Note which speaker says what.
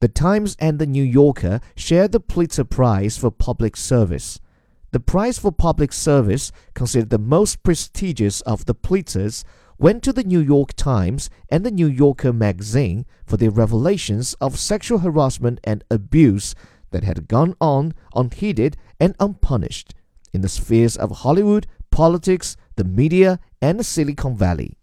Speaker 1: The Times and The New Yorker shared the Pulitzer Prize for Public Service. The prize for public service, considered the most prestigious of the Pulitzers, went to the New York Times and the New Yorker magazine for their revelations of sexual harassment and abuse that had gone on unheeded and unpunished in the spheres of Hollywood, politics, the media, and Silicon Valley.